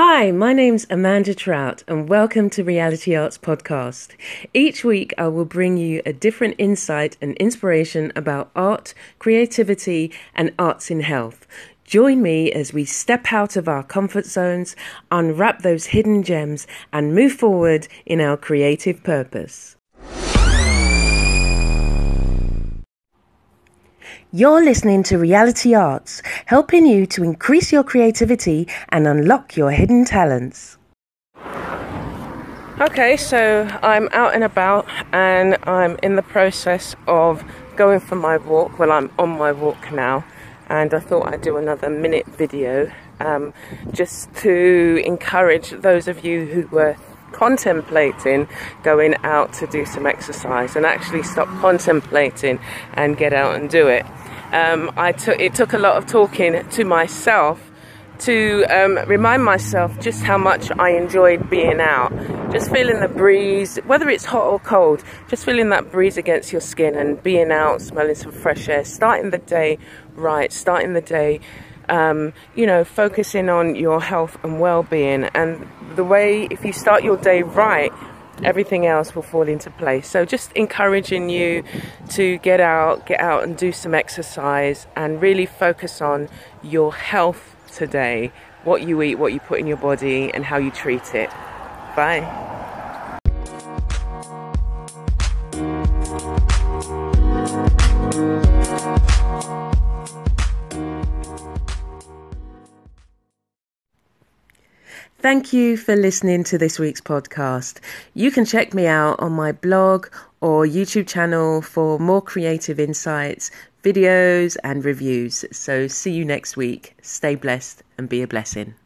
Hi, my name's Amanda Trout, and welcome to Reality Arts Podcast. Each week, I will bring you a different insight and inspiration about art, creativity, and arts in health. Join me as we step out of our comfort zones, unwrap those hidden gems, and move forward in our creative purpose. You're listening to Reality Arts, helping you to increase your creativity and unlock your hidden talents. Okay, so I'm out and about and I'm in the process of going for my walk. Well, I'm on my walk now, and I thought I'd do another minute video um, just to encourage those of you who were contemplating going out to do some exercise and actually stop contemplating and get out and do it. Um, I took it took a lot of talking to myself to um, remind myself just how much I enjoyed being out, just feeling the breeze, whether it's hot or cold, just feeling that breeze against your skin and being out, smelling some fresh air, starting the day right, starting the day um, you know, focusing on your health and well-being. And the way, if you start your day right, everything else will fall into place. So just encouraging you to get out, get out and do some exercise and really focus on your health today, what you eat, what you put in your body and how you treat it. Bye. Thank you for listening to this week's podcast. You can check me out on my blog or YouTube channel for more creative insights, videos, and reviews. So, see you next week. Stay blessed and be a blessing.